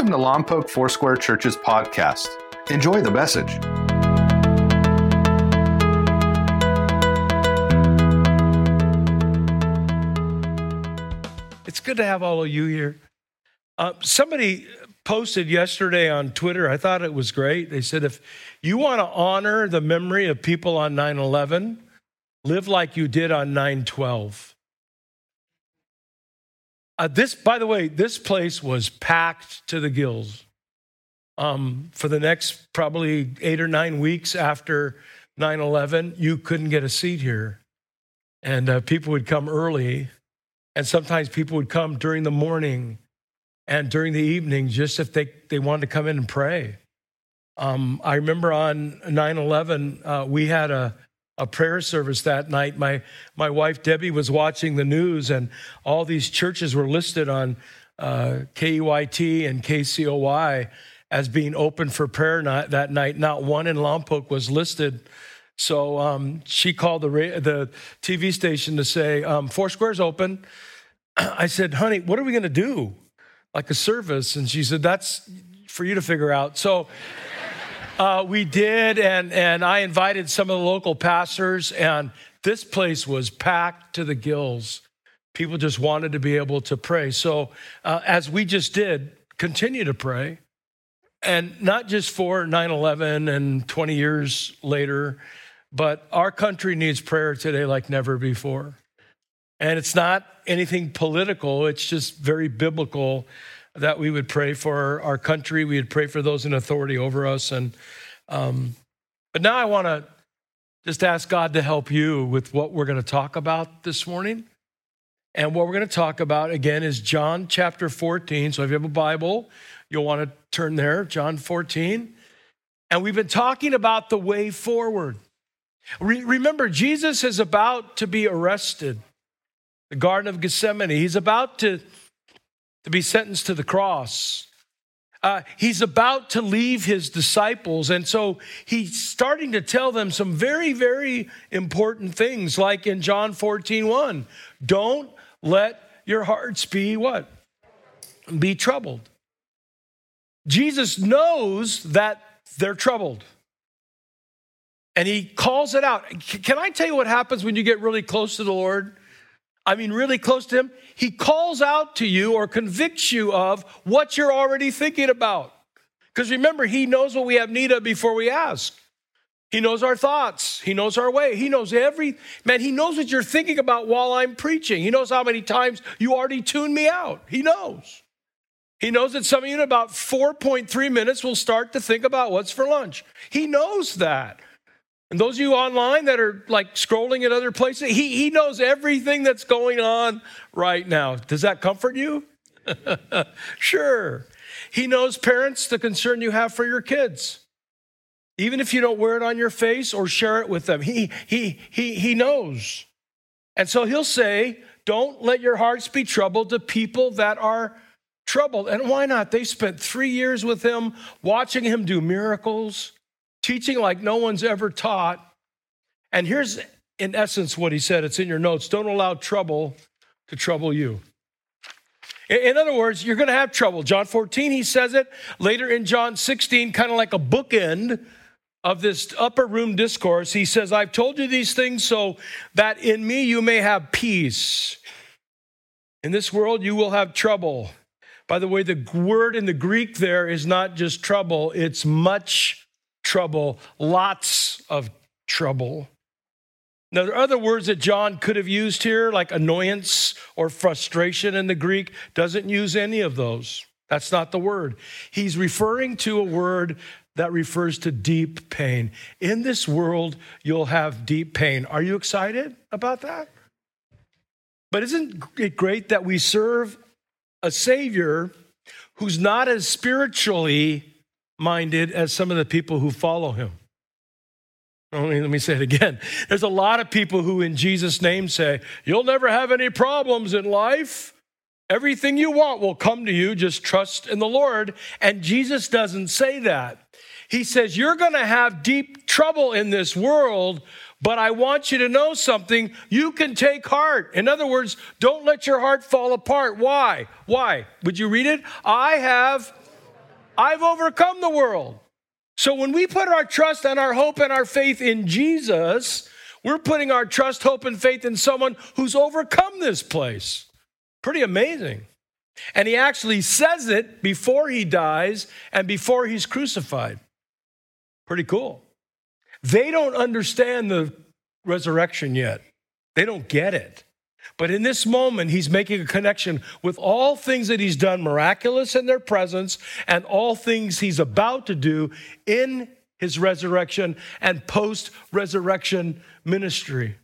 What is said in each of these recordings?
Welcome to Lompoc Foursquare Church's podcast. Enjoy the message. It's good to have all of you here. Uh, somebody posted yesterday on Twitter, I thought it was great. They said, if you want to honor the memory of people on 9 11, live like you did on 9 12. Uh, this, by the way, this place was packed to the gills. Um, for the next probably eight or nine weeks after 9 11, you couldn't get a seat here. And uh, people would come early, and sometimes people would come during the morning and during the evening just if they, they wanted to come in and pray. Um, I remember on 9 11, uh, we had a, a prayer service that night. My, my wife Debbie was watching the news, and all these churches were listed on uh, KEYT and KCOY as being open for prayer night, that night. Not one in Lompoc was listed. So um, she called the, the TV station to say, um, Foursquare's open. I said, honey, what are we going to do? Like a service? And she said, that's for you to figure out. So uh, we did, and, and I invited some of the local pastors, and this place was packed to the gills. People just wanted to be able to pray. So, uh, as we just did, continue to pray. And not just for 9 11 and 20 years later, but our country needs prayer today like never before. And it's not anything political, it's just very biblical that we would pray for our country. We would pray for those in authority over us. And um, but now I want to just ask God to help you with what we're going to talk about this morning. And what we're going to talk about again is John chapter 14. So if you have a Bible, you'll want to turn there, John 14. And we've been talking about the way forward. Re- remember, Jesus is about to be arrested, the Garden of Gethsemane. He's about to to be sentenced to the cross. Uh, he's about to leave his disciples. And so he's starting to tell them some very, very important things, like in John 14, 1. Don't let your hearts be what? Be troubled. Jesus knows that they're troubled. And he calls it out. Can I tell you what happens when you get really close to the Lord? I mean, really close to Him, He calls out to you or convicts you of what you're already thinking about. Because remember, He knows what we have need of before we ask. He knows our thoughts. He knows our way. He knows every, man, He knows what you're thinking about while I'm preaching. He knows how many times you already tuned me out. He knows. He knows that some of you in about 4.3 minutes will start to think about what's for lunch. He knows that. And those of you online that are like scrolling at other places, he, he knows everything that's going on right now. Does that comfort you? sure. He knows, parents, the concern you have for your kids. Even if you don't wear it on your face or share it with them, he, he, he, he knows. And so he'll say, Don't let your hearts be troubled to people that are troubled. And why not? They spent three years with him, watching him do miracles teaching like no one's ever taught. And here's, in essence, what he said it's in your notes don't allow trouble to trouble you. In other words, you're going to have trouble. John 14, he says it. Later in John 16, kind of like a bookend of this upper room discourse, he says, I've told you these things so that in me you may have peace. In this world you will have trouble. By the way, the word in the Greek there is not just trouble, it's much trouble, lots of trouble. Now, there are other words that John could have used here, like annoyance or frustration in the Greek, doesn't use any of those. That's not the word. He's referring to a word that refers to deep pain. In this world, you'll have deep pain. Are you excited about that? But isn't it great that we serve a Savior who's not as spiritually minded as some of the people who follow him. Let me say it again. There's a lot of people who, in Jesus' name, say, You'll never have any problems in life. Everything you want will come to you. Just trust in the Lord. And Jesus doesn't say that. He says, You're going to have deep trouble in this world, but I want you to know something. You can take heart. In other words, don't let your heart fall apart. Why? Why? Would you read it? I have I've overcome the world. So when we put our trust and our hope and our faith in Jesus, we're putting our trust, hope, and faith in someone who's overcome this place. Pretty amazing. And he actually says it before he dies and before he's crucified. Pretty cool. They don't understand the resurrection yet, they don't get it. But in this moment, he's making a connection with all things that he's done miraculous in their presence and all things he's about to do in his resurrection and post resurrection ministry.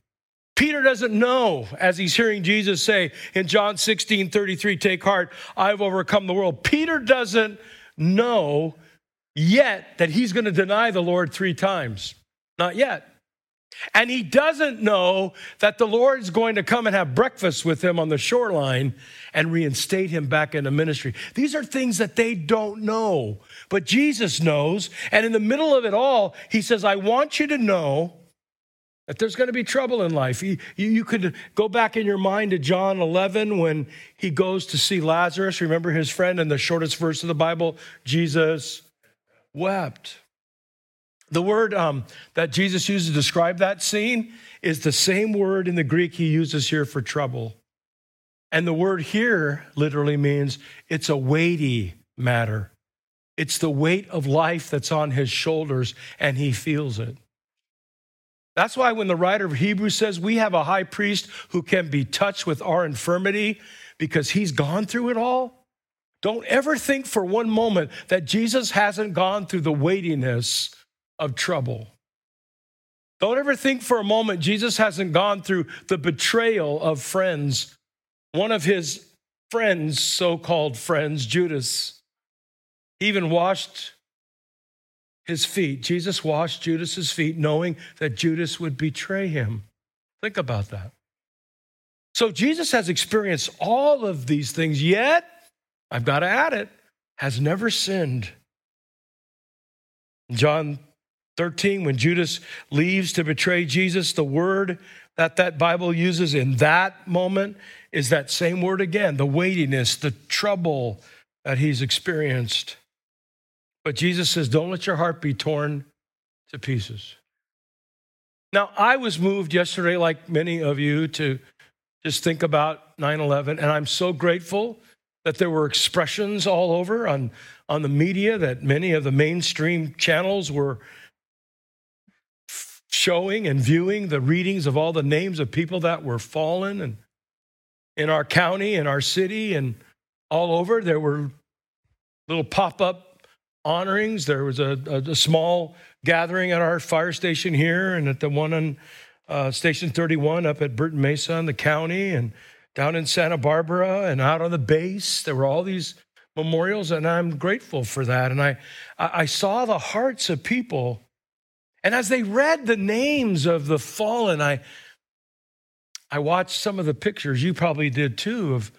Peter doesn't know as he's hearing Jesus say in John 16 33, take heart, I've overcome the world. Peter doesn't know yet that he's going to deny the Lord three times. Not yet. And he doesn't know that the Lord's going to come and have breakfast with him on the shoreline and reinstate him back into ministry. These are things that they don't know, but Jesus knows. And in the middle of it all, he says, I want you to know that there's going to be trouble in life. You, you, could go back in your mind to John 11 when he goes to see Lazarus. Remember his friend in the shortest verse of the Bible? Jesus wept. The word um, that Jesus used to describe that scene is the same word in the Greek he uses here for trouble. And the word here literally means it's a weighty matter. It's the weight of life that's on his shoulders, and he feels it. That's why when the writer of Hebrews says we have a high priest who can be touched with our infirmity because he's gone through it all, don't ever think for one moment that Jesus hasn't gone through the weightiness of trouble. Don't ever think for a moment Jesus hasn't gone through the betrayal of friends. One of his friends, so called friends, Judas, even washed his feet. Jesus washed Judas's feet, knowing that Judas would betray him. Think about that. So Jesus has experienced all of these things, yet, I've got to add it, has never sinned. John 13, when Judas leaves to betray Jesus, the word that that Bible uses in that moment is that same word again the weightiness, the trouble that he's experienced. But Jesus says, Don't let your heart be torn to pieces. Now, I was moved yesterday, like many of you, to just think about 9 11, and I'm so grateful that there were expressions all over on, on the media that many of the mainstream channels were showing and viewing the readings of all the names of people that were fallen and in our county in our city and all over there were little pop-up honorings. There was a, a, a, small gathering at our fire station here and at the one on uh, Station 31 up at Burton Mesa in the county and down in Santa Barbara and out on the base. There were all these memorials, and I'm grateful for that. And I, I saw the hearts of people. And as they read the names of the fallen, I, I watched some of the pictures, you probably did too, of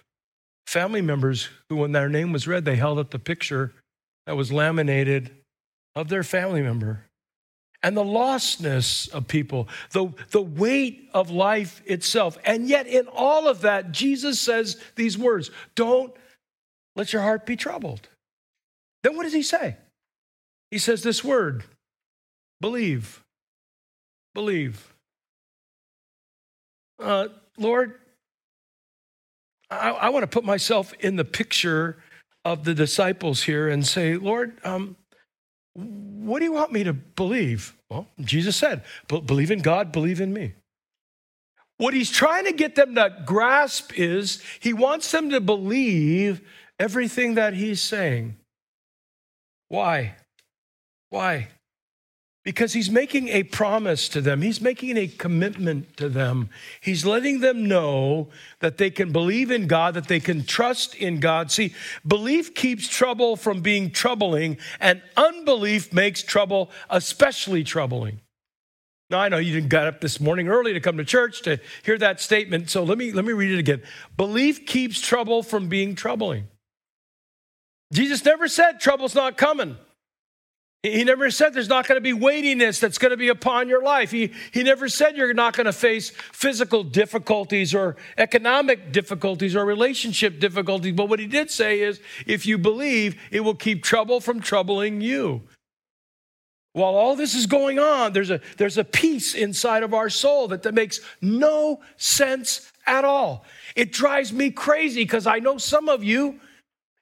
family members who, when their name was read, they held up the picture that was laminated of their family member and the lostness of people, the, the weight of life itself. And yet, in all of that, Jesus says these words don't let your heart be troubled. Then what does he say? He says this word believe. Believe. Uh, Lord, I, I want to put myself in the picture of the disciples here and say, Lord, um, what do you want me to believe? Well, Jesus said, believe in God, believe in me. What he's trying to get them to grasp is he wants them to believe everything that he's saying. Why? Why? Because he's making a promise to them. He's making a commitment to them. He's letting them know that they can believe in God, that they can trust in God. See, belief keeps trouble from being troubling, and unbelief makes trouble especially troubling. Now I know you didn't get up this morning early to come to church to hear that statement, so let me let me read it again. Belief keeps trouble from being troubling. Jesus never said trouble's not coming. He never said there's not going to be weightiness that's going to be upon your life. He, he never said you're not going to face physical difficulties or economic difficulties or relationship difficulties. But what he did say is if you believe, it will keep trouble from troubling you. While all this is going on, there's a, there's a peace inside of our soul that, that makes no sense at all. It drives me crazy because I know some of you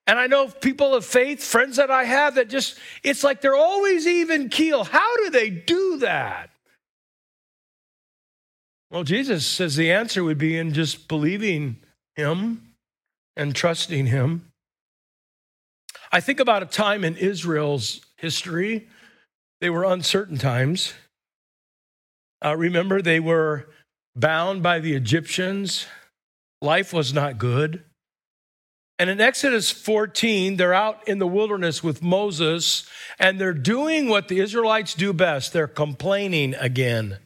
and I know people of faith, friends that I have, that just, it's like they're always even keel. How do they do that? Well, Jesus says the answer would be in just believing Him and trusting Him. I think about a time in Israel's history, they were uncertain times. Uh, remember, they were bound by the Egyptians, life was not good. And in Exodus 14, they're out in the wilderness with Moses, and they're doing what the Israelites do best they're complaining again.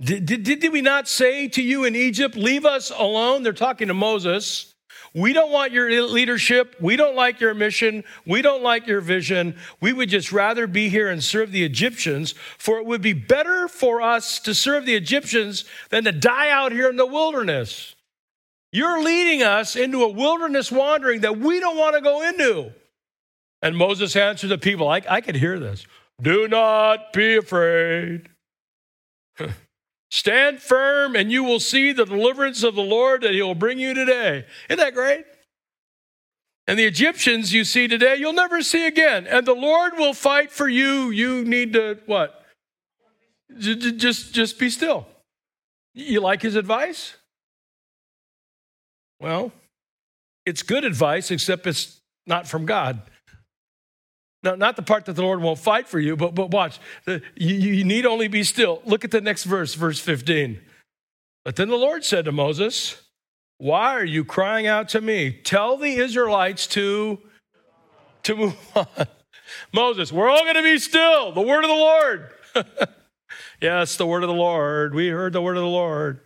Did, did, did, we not say to you in Egypt, Leave us alone? They're talking to Moses. We don't want your leadership. We don't like your mission. We don't like your vision. We would just rather be here and serve the Egyptians, for it would be better for us to serve the Egyptians than to die out here in the wilderness. You're leading us into a wilderness wandering that we don't want to go into. And Moses answered the people, I, I could hear this. Do not be afraid. Stand firm, and you will see the deliverance of the Lord that He will bring you today. Isn't that great? And the Egyptians you see today, you'll never see again. And the Lord will fight for you. You need to what? Just, just be still. You like his advice? Well, it's good advice, except it's not from God. Now, not the part that the Lord won't fight for you, but, but watch. The, you, you need only be still. Look at the next verse, verse 15. But then the Lord said to Moses, Why are you crying out to me? Tell the Israelites to, to move on. Moses, we're all going to be still. The word of the Lord. yes, the word of the Lord. We heard the word of the Lord.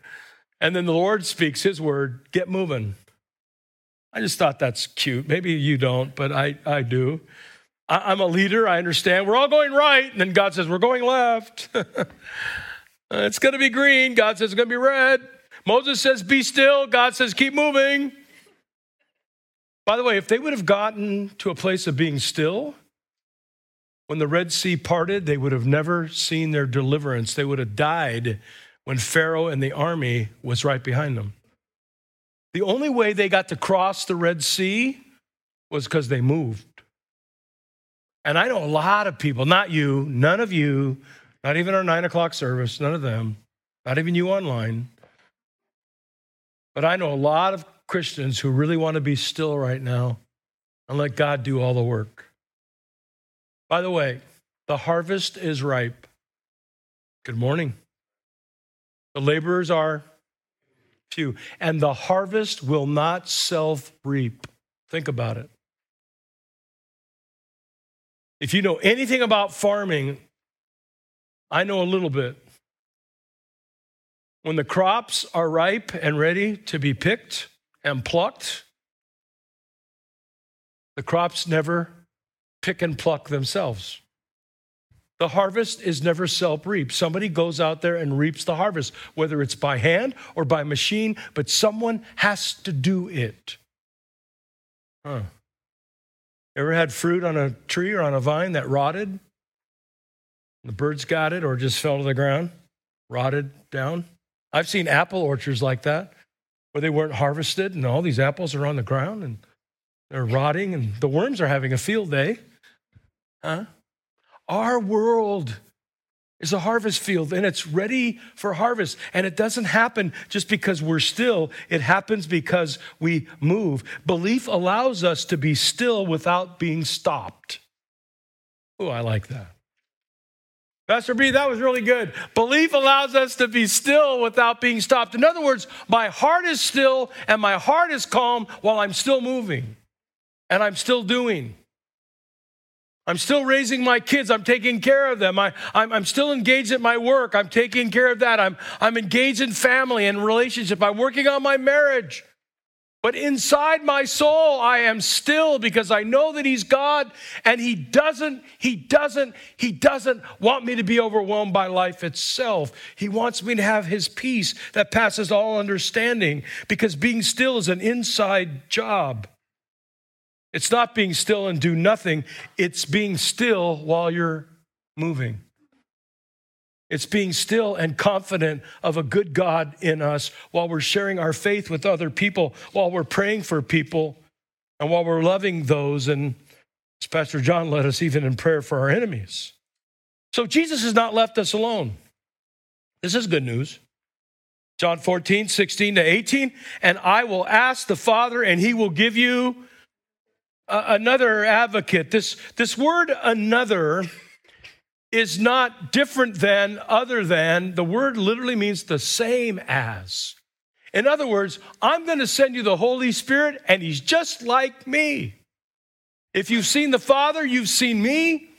And then the Lord speaks his word, get moving. I just thought that's cute. Maybe you don't, but I, I do. I, am a leader. I understand. We're all going right. And then God says, we're going left. it's going to be green. God says, it's going to be red. Moses says, be still. God says, keep moving. By the way, if they would have gotten to a place of being still, when the Red Sea parted, they would have never seen their deliverance. They would have died when Pharaoh and the army was right behind them. The only way they got to cross the Red Sea was because they moved. And I know a lot of people, not you, none of you, not even our nine o'clock service, none of them, not even you online. But I know a lot of Christians who really want to be still right now and let God do all the work. By the way, the harvest is ripe. Good morning. The laborers are few, and the harvest will not self reap. Think about it. If you know anything about farming, I know a little bit. When the crops are ripe and ready to be picked and plucked, the crops never pick and pluck themselves. The harvest is never self reaped. Somebody goes out there and reaps the harvest, whether it's by hand or by machine, but someone has to do it. Huh. Ever had fruit on a tree or on a vine that rotted? The birds got it or just fell to the ground, rotted down? I've seen apple orchards like that where they weren't harvested and all these apples are on the ground and they're rotting and the worms are having a field day. Huh? Our world is a harvest field and it's ready for harvest. And it doesn't happen just because we're still, it happens because we move. Belief allows us to be still without being stopped. Oh, I like that. Pastor B, that was really good. Belief allows us to be still without being stopped. In other words, my heart is still and my heart is calm while I'm still moving and I'm still doing. I'm still raising my kids. I'm taking care of them. I, I'm, I'm still engaged at my work. I'm taking care of that. I'm, I'm engaged in family and relationship. I'm working on my marriage. But inside my soul, I am still because I know that He's God and He doesn't, He doesn't, He doesn't want me to be overwhelmed by life itself. He wants me to have His peace that passes all understanding because being still is an inside job. It's not being still and do nothing, it's being still while you're moving. It's being still and confident of a good God in us while we're sharing our faith with other people, while we're praying for people, and while we're loving those. And as Pastor John led us, even in prayer for our enemies. So Jesus has not left us alone. This is good news. John 14, 16 to 18. And I will ask the Father, and he will give you another advocate. This, this word another is not different than, other than. The word literally means the same as. In other words, I'm going to send you the Holy Spirit, and He's just like me. If you've seen the Father, you've seen me.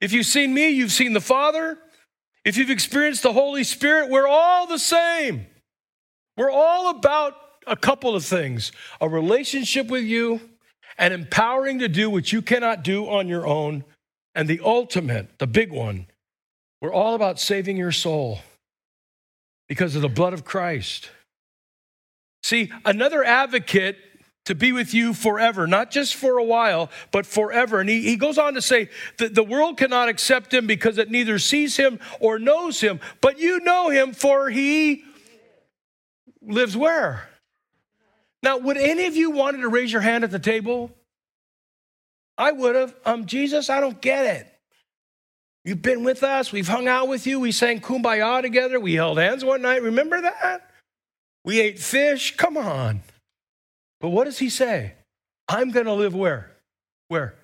If you've seen me, you've seen the Father. If you've experienced the Holy Spirit, we're all the same. We're all about a couple of things a relationship with you and empowering to do what you cannot do on your own and the ultimate, the big one, we're all about saving your soul because of the blood of Christ. See, another advocate to be with you forever, not just for a while, but forever. And he, he goes on to say that the world cannot accept him because it neither sees him or knows him, but you know him, for he lives where? Now, would any of you wanted to raise your hand at the table? I would have. Um, Jesus, I don't get it. You've been with us. We've hung out with you. We sang kumbaya together. We held hands one night. Remember that? We ate fish. Come on. But what does he say? I'm going to live where? Where?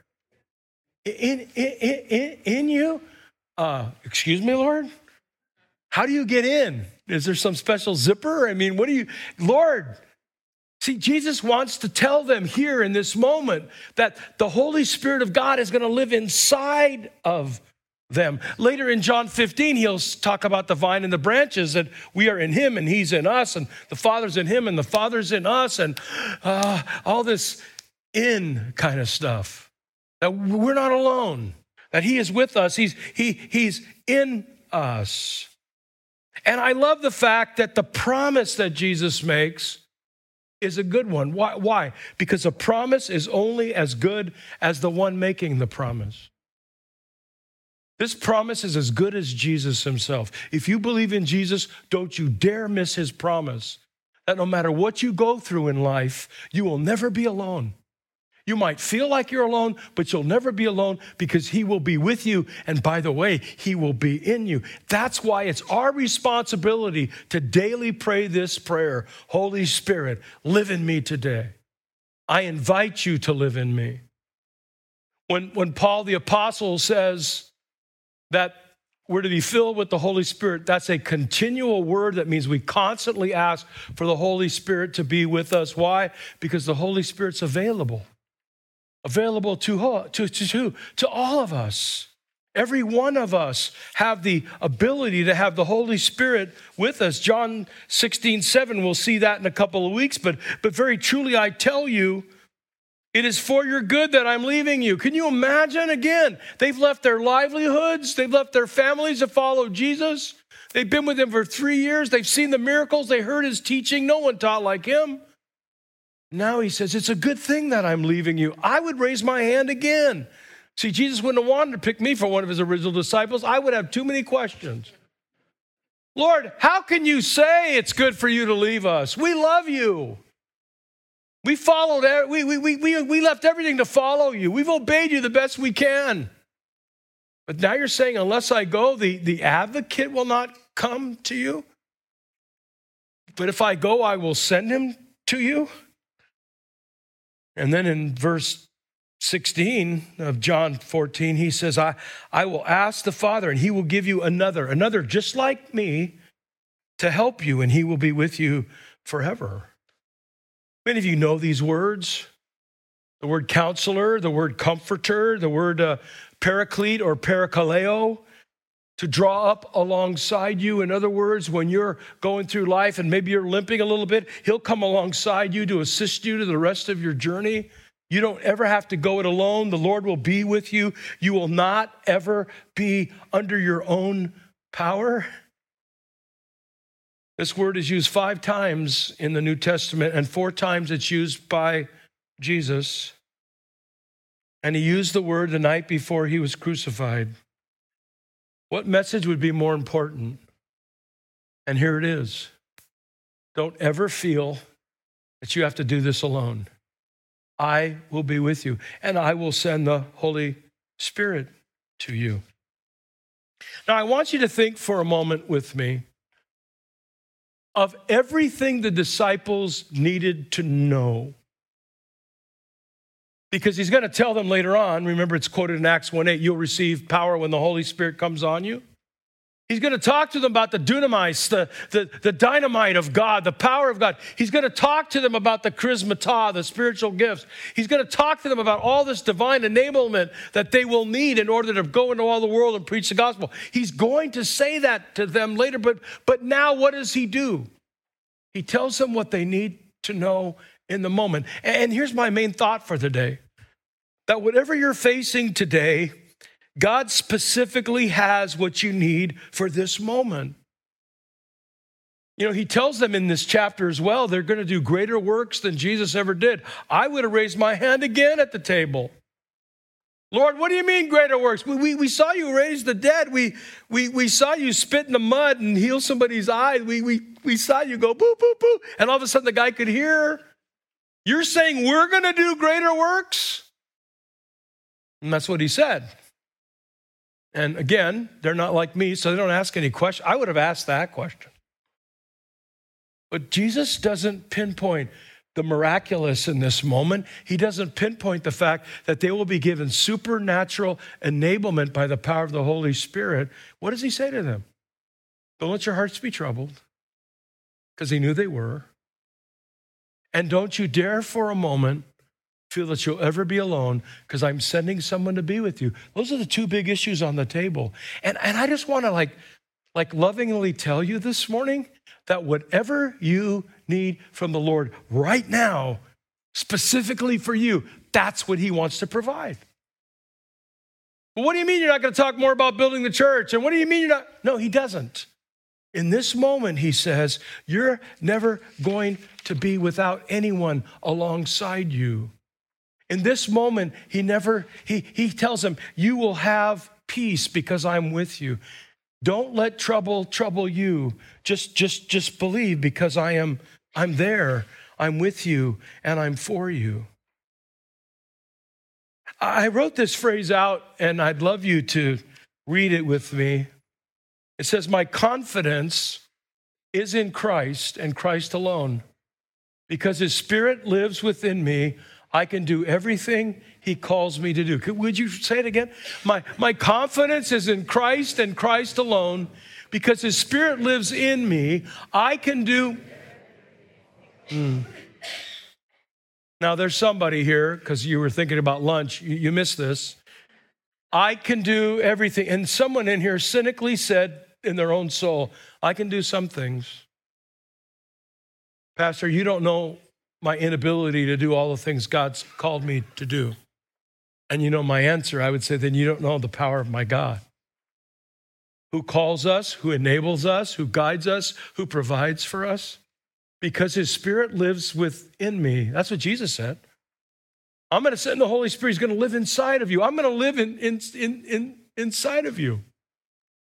In, in, in, in you? Uh, excuse me, Lord? How do you get in? Is there some special zipper? I mean, what do you, Lord, See, Jesus wants to tell them here in this moment that the Holy Spirit of God is going to live inside of them. Later in John 15, he'll talk about the vine and the branches, and we are in him and he's in us, and the Father's in him and the Father's in us, and uh, all this in kind of stuff. That we're not alone, that he is with us, he's, he, he's in us. And I love the fact that the promise that Jesus makes is a good one. Why? Why? Because a promise is only as good as the one making the promise. This promise is as good as Jesus himself. If you believe in Jesus, don't you dare miss his promise that no matter what you go through in life, you will never be alone. You might feel like you're alone, but you'll never be alone because He will be with you. And by the way, He will be in you. That's why it's our responsibility to daily pray this prayer Holy Spirit, live in me today. I invite you to live in me. When, when Paul the Apostle says that we're to be filled with the Holy Spirit, that's a continual word that means we constantly ask for the Holy Spirit to be with us. Why? Because the Holy Spirit's available available to, to, to, to all of us. Every one of us have the ability to have the Holy Spirit with us. John 16, 7, we'll see that in a couple of weeks, but, but very truly I tell you, it is for your good that I'm leaving you. Can you imagine again? They've left their livelihoods, they've left their families to follow Jesus. They've been with him for three years, they've seen the miracles, they heard his teaching. No one taught like him. Now he says, It's a good thing that I'm leaving you. I would raise my hand again. See, Jesus wouldn't have wanted to pick me for one of his original disciples. I would have too many questions. Lord, how can you say it's good for you to leave us? We love you. We followed, we, we, we, we left everything to follow you. We've obeyed you the best we can. But now you're saying, unless I go, the, the advocate will not come to you? But if I go, I will send him to you? And then in verse 16 of John 14, he says, I, I will ask the Father, and he will give you another, another just like me, to help you, and he will be with you forever. Many of you know these words the word counselor, the word comforter, the word uh, paraclete or parakaleo. To draw up alongside you. In other words, when you're going through life and maybe you're limping a little bit, He'll come alongside you to assist you to the rest of your journey. You don't ever have to go it alone. The Lord will be with you. You will not ever be under your own power. This word is used five times in the New Testament, and four times it's used by Jesus. And he used the word the night before he was crucified. What message would be more important? And here it is don't ever feel that you have to do this alone. I will be with you, and I will send the Holy Spirit to you. Now, I want you to think for a moment with me of everything the disciples needed to know. Because he's going to tell them later on, remember it's quoted in Acts 1 8, you'll receive power when the Holy Spirit comes on you. He's going to talk to them about the dunamis, the, the, the, dynamite of God, the power of God. He's going to talk to them about the charismata, the spiritual gifts. He's going to talk to them about all this divine enablement that they will need in order to go into all the world and preach the gospel. He's going to say that to them later, but, but now what does he do? He tells them what they need to know in the moment. And here's my main thought for today that whatever you're facing today, God specifically has what you need for this moment. You know, he tells them in this chapter as well, they're going to do greater works than Jesus ever did. I would have raised my hand again at the table. Lord, what do you mean greater works? We, we, we saw you raise the dead. We, we, we saw you spit in the mud and heal somebody's eye. We, we, we saw you go boo, boo, boo. And all of a sudden the guy could hear. You're saying we're going to do greater works? And that's what he said. And again, they're not like me, so they don't ask any questions. I would have asked that question. But Jesus doesn't pinpoint the miraculous in this moment. He doesn't pinpoint the fact that they will be given supernatural enablement by the power of the Holy Spirit. What does he say to them? Don't let your hearts be troubled, because he knew they were. And don't you dare for a moment feel that you'll ever be alone because I'm sending someone to be with you. Those are the two big issues on the table. And, and I just want to like, like lovingly tell you this morning that whatever you need from the Lord right now, specifically for you, that's what He wants to provide. But what do you mean you're not going to talk more about building the church? And what do you mean you're not? No, He doesn't. In this moment, He says, you're never going to be without anyone alongside you. In this moment, he never, he, he tells him, You will have peace because I'm with you. Don't let trouble trouble you. Just, just, just believe because I am, I'm there. I'm with you and I'm for you. I wrote this phrase out and I'd love you to read it with me. It says, My confidence is in Christ and Christ alone. Because his spirit lives within me, I can do everything he calls me to do. Would you say it again? My, my confidence is in Christ and Christ alone. Because his spirit lives in me, I can do. Mm. Now, there's somebody here, because you were thinking about lunch, you, you missed this. I can do everything. And someone in here cynically said in their own soul, I can do some things. Pastor, you don't know my inability to do all the things God's called me to do? And you know my answer, I would say, then you don't know the power of my God. Who calls us, who enables us, who guides us, who provides for us? Because his spirit lives within me. That's what Jesus said. I'm going to send the Holy Spirit. He's going to live inside of you. I'm going to live in, in, in, in, inside of you.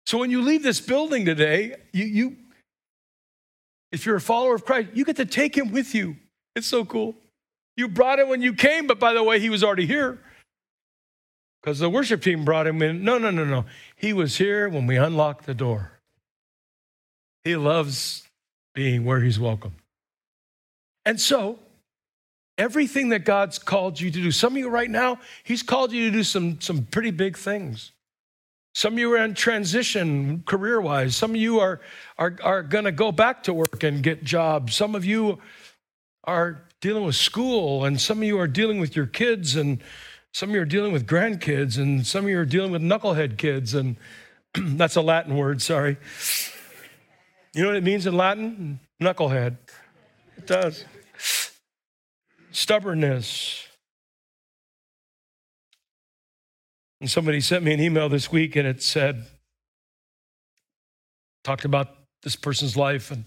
So when you leave this building today, you, you, if you're a follower of Christ, you get to take him with you. It's so cool. You brought him when you came, but by the way, he was already here because the worship team brought him in. No, no, no, no. He was here when we unlocked the door. He loves being where he's welcome. And so, everything that God's called you to do, some of you right now, he's called you to do some, some pretty big things. Some of you are in transition career wise. Some of you are, are, are going to go back to work and get jobs. Some of you are dealing with school, and some of you are dealing with your kids, and some of you are dealing with grandkids, and some of you are dealing with knucklehead kids, and That's a Latin word, sorry. You know what it means in Latin? Knucklehead. It does. Stubbornness. And somebody sent me an email this week and it said, talked about this person's life and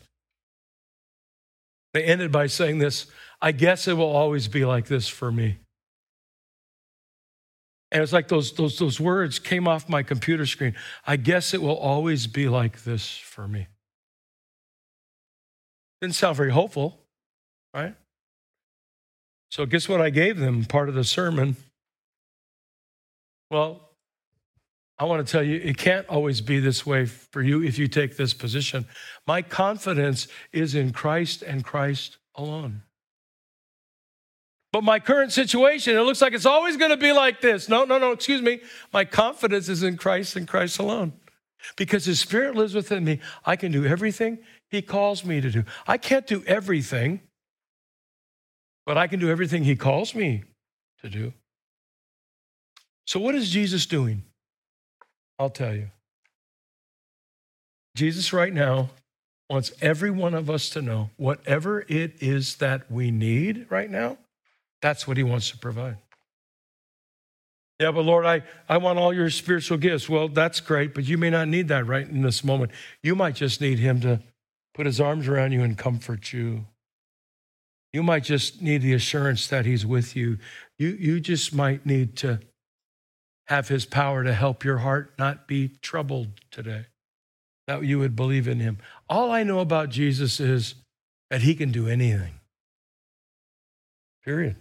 they ended by saying this I guess it will always be like this for me. And it's like those, those, those words came off my computer screen. I guess it will always be like this for me. Didn't sound very hopeful, right? So, guess what I gave them part of the sermon? Well, I want to tell you, it can't always be this way for you if you take this position. My confidence is in Christ and Christ alone. But my current situation, it looks like it's always going to be like this. No, no, no, excuse me. My confidence is in Christ and Christ alone. Because His Spirit lives within me. I can do everything He calls me to do. I can't do everything, but I can do everything He calls me to do. So, what is Jesus doing? I'll tell you. Jesus, right now, wants every one of us to know whatever it is that we need right now, that's what he wants to provide. Yeah, but Lord, I, I want all your spiritual gifts. Well, that's great, but you may not need that right in this moment. You might just need him to put his arms around you and comfort you. You might just need the assurance that he's with you. You, you just might need to have his power to help your heart not be troubled today, that you would believe in him. All I know about Jesus is that he can do anything. Period.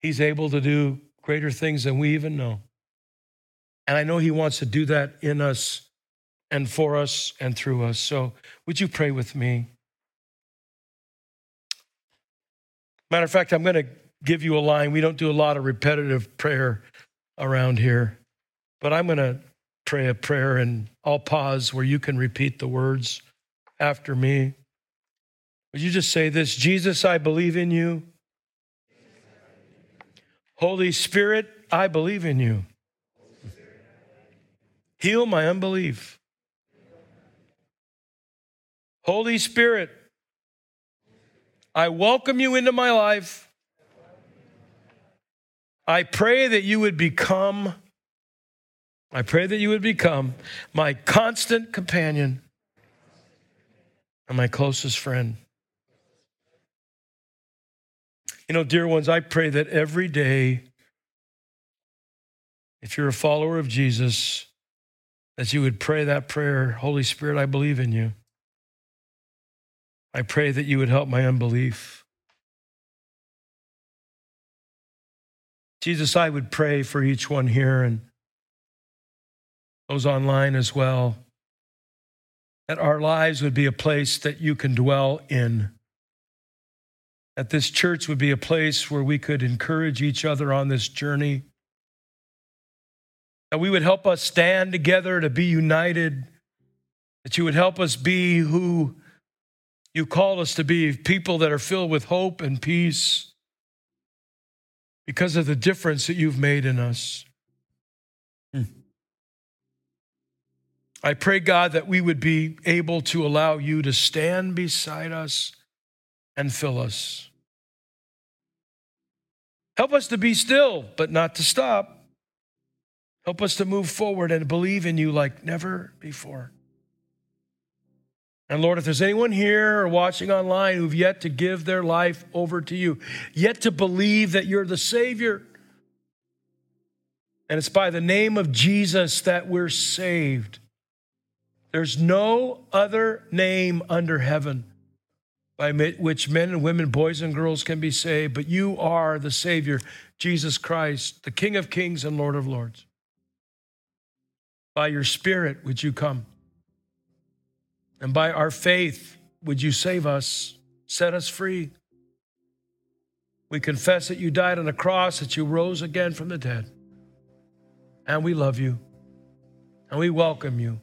He's able to do greater things than we even know. And I know He wants to do that in us and for us and through us. So, would you pray with me? Matter of fact, I'm going to give you a line. We don't do a lot of repetitive prayer around here, but I'm going to pray a prayer and I'll pause where you can repeat the words after me. Would you just say this Jesus, I believe in you. Holy Spirit, I believe in you. Heal my unbelief. Holy Spirit, I welcome you into my life. I pray that you would become, I pray that you would become my constant companion and my closest friend. You know, dear ones, I pray that every day, if you're a follower of Jesus, that you would pray that prayer Holy Spirit, I believe in you. I pray that you would help my unbelief. Jesus, I would pray for each one here and those online as well, that our lives would be a place that you can dwell in that this church would be a place where we could encourage each other on this journey. That we would help us stand together to be united. That you would help us be who you call us to be people that are filled with hope and peace because of the difference that you've made in us. Hmm. I pray, God, that we would be able to allow you to stand beside us and fill us. Help us to be still, but not to stop. Help us to move forward and believe in you like never before. And Lord, if there's anyone here or watching online who've yet to give their life over to you, yet to believe that you're the Savior, and it's by the name of Jesus that we're saved. There's no other name under heaven by which men and women, boys and girls can be saved, but you are the Savior, Jesus Christ, the King of kings and Lord of lords. By your Spirit, would you come? And by our faith, would you save us, set us free? We confess that you died on the cross, that you rose again from the dead. And we love you. And we welcome you.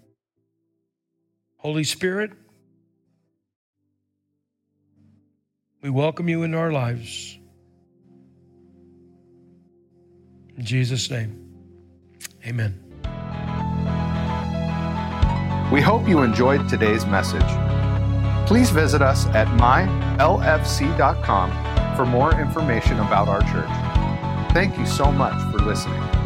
Holy Spirit, We welcome you into our lives. In Jesus' name, amen. We hope you enjoyed today's message. Please visit us at mylfc.com for more information about our church. Thank you so much for listening.